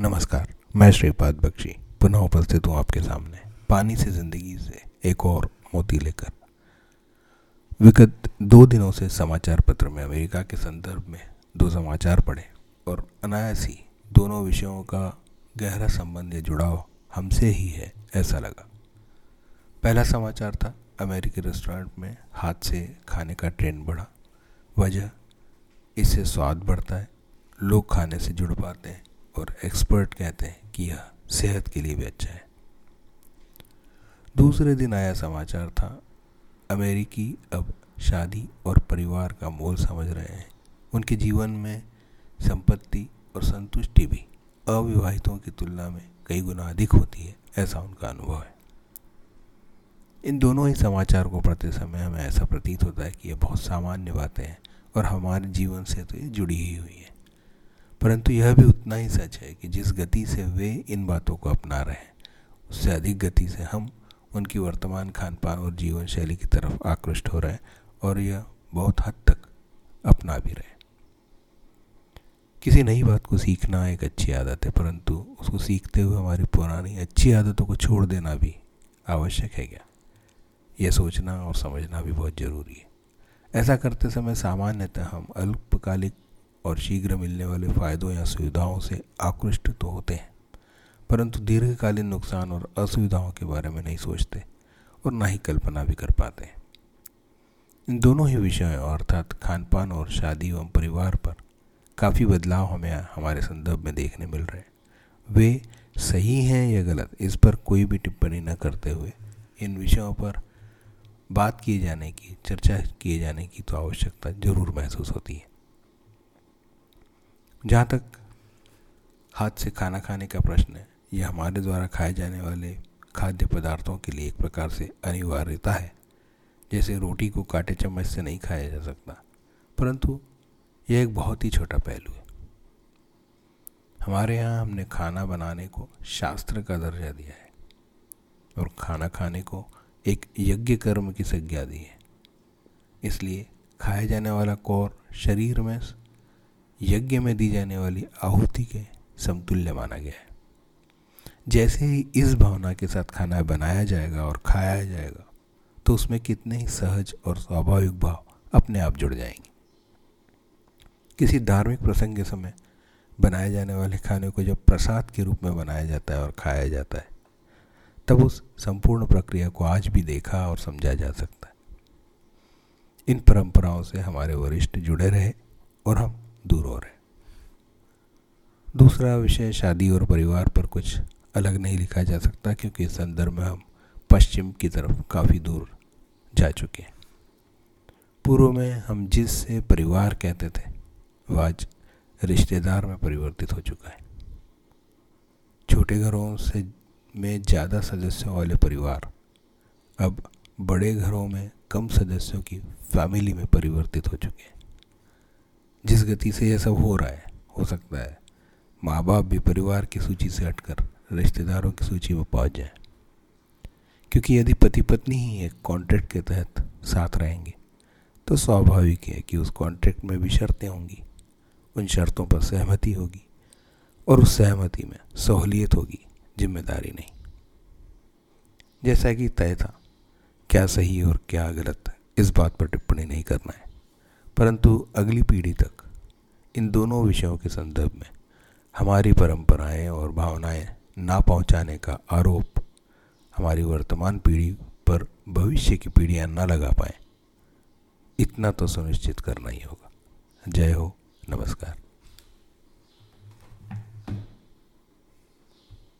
नमस्कार, मैं श्रीपाद बख्शी, पुनः उपस्थित हूँ आपके सामने, पानी से ज़िंदगी से एक और मोती लेकर। विगत दो दिनों से समाचार पत्र में अमेरिका के संदर्भ में दो समाचार पढ़े और अनायास ही दोनों विषयों का गहरा संबंध या जुड़ाव हमसे ही है, ऐसा लगा। पहला समाचार था, अमेरिकी रेस्टोरेंट में हाथ से खाने का ट्रेंड बढ़ा। वजह, इससे स्वाद बढ़ता है, लोग खाने से जुड़ पाते हैं। और एक्सपर्ट कहते हैं कि यह सेहत के लिए भी अच्छा है। दूसरे दिन आया समाचार था, अमेरिकी अब शादी और परिवार का मोल समझ रहे हैं। उनके जीवन में संपत्ति और संतुष्टि भी अविवाहितों की तुलना में कई गुना अधिक होती है, ऐसा उनका अनुभव है। इन दोनों ही समाचार को पढ़ते समय हमें ऐसा प्रतीत होता है कि ये बहुत सामान्य बातें हैं और हमारे जीवन से तो ये जुड़ी ही हुई है। परंतु यह भी उतना ही सच है कि जिस गति से वे इन बातों को अपना रहे हैं, उससे अधिक गति से हम उनकी वर्तमान खान पान और जीवन शैली की तरफ़ आकृष्ट हो रहे हैं और यह बहुत हद तक अपना भी रहे किसी नई बात को सीखना एक अच्छी आदत है, परंतु उसको सीखते हुए हमारी पुरानी अच्छी आदतों को छोड़ देना भी आवश्यक है क्या? यह सोचना और समझना भी बहुत ज़रूरी है। ऐसा करते समय सामान्यतः हम अल्पकालिक और शीघ्र मिलने वाले फ़ायदों या सुविधाओं से आकृष्ट तो होते हैं, परंतु दीर्घकालीन नुकसान और असुविधाओं के बारे में नहीं सोचते और ना ही कल्पना भी कर पाते हैं। इन दोनों ही विषयों अर्थात खान पान और शादी एवं परिवार पर काफ़ी बदलाव हमें हमारे संदर्भ में देखने मिल रहे हैं। वे सही हैं या गलत, इस पर कोई भी टिप्पणी न करते हुए इन विषयों पर बात किए जाने की, चर्चा किए जाने की तो आवश्यकता ज़रूर महसूस होती है। जहाँ तक हाथ से खाना खाने का प्रश्न है यह हमारे द्वारा खाए जाने वाले खाद्य पदार्थों के लिए एक प्रकार से अनिवार्यता है, जैसे रोटी को काटे चम्मच से नहीं खाया जा सकता। परंतु यह एक बहुत ही छोटा पहलू है। हमारे यहाँ हमने खाना बनाने को शास्त्र का दर्जा दिया है और खाना खाने को एक यज्ञ कर्म की संज्ञा दी है। इसलिए खाए जाने वाला कौर शरीर में यज्ञ में दी जाने वाली आहुति के समतुल्य माना गया है। जैसे ही इस भावना के साथ खाना बनाया जाएगा और खाया जाएगा तो उसमें कितने ही सहज और स्वाभाविक भाव अपने आप जुड़ जाएँगे। किसी धार्मिक प्रसंग के समय बनाए जाने वाले खाने को जब प्रसाद के रूप में बनाया जाता है और खाया जाता है, तब उस संपूर्ण प्रक्रिया को आज भी देखा और समझा जा सकता है। इन परंपराओं से हमारे वरिष्ठ जुड़े रहे और हम दूर हो। रहे दूसरा विषय, शादी और परिवार पर कुछ अलग नहीं लिखा जा सकता क्योंकि इस संदर्भ में हम पश्चिम की तरफ़ काफ़ी दूर जा चुके हैं। पूर्व में हम जिससे परिवार कहते थे, वह आज रिश्तेदार में परिवर्तित हो चुका है। छोटे घरों से में ज़्यादा सदस्यों वाले परिवार, अब बड़े घरों में कम सदस्यों की फैमिली में परिवर्तित हो चुके हैं। जिस गति से यह सब हो रहा है, हो सकता है माँ बाप भी परिवार की सूची से हटकर रिश्तेदारों की सूची में पहुँच जाए। क्योंकि यदि पति पत्नी ही एक कॉन्ट्रैक्ट के तहत साथ रहेंगे तो स्वाभाविक है कि उस कॉन्ट्रैक्ट में भी शर्तें होंगी। उन शर्तों पर सहमति होगी और उस सहमति में सहूलियत होगी, ज़िम्मेदारी नहीं। जैसा कि तय था, क्या सही और क्या गलत, इस बात पर टिप्पणी नहीं करना है। परंतु अगली पीढ़ी तक, इन दोनों विषयों के संदर्भ में हमारी परंपराएँ और भावनाएँ ना पहुँचाने का आरोप हमारी वर्तमान पीढ़ी पर भविष्य की पीढ़ियाँ ना लगा पाएँ, इतना तो सुनिश्चित करना ही होगा। जय हो, नमस्कार।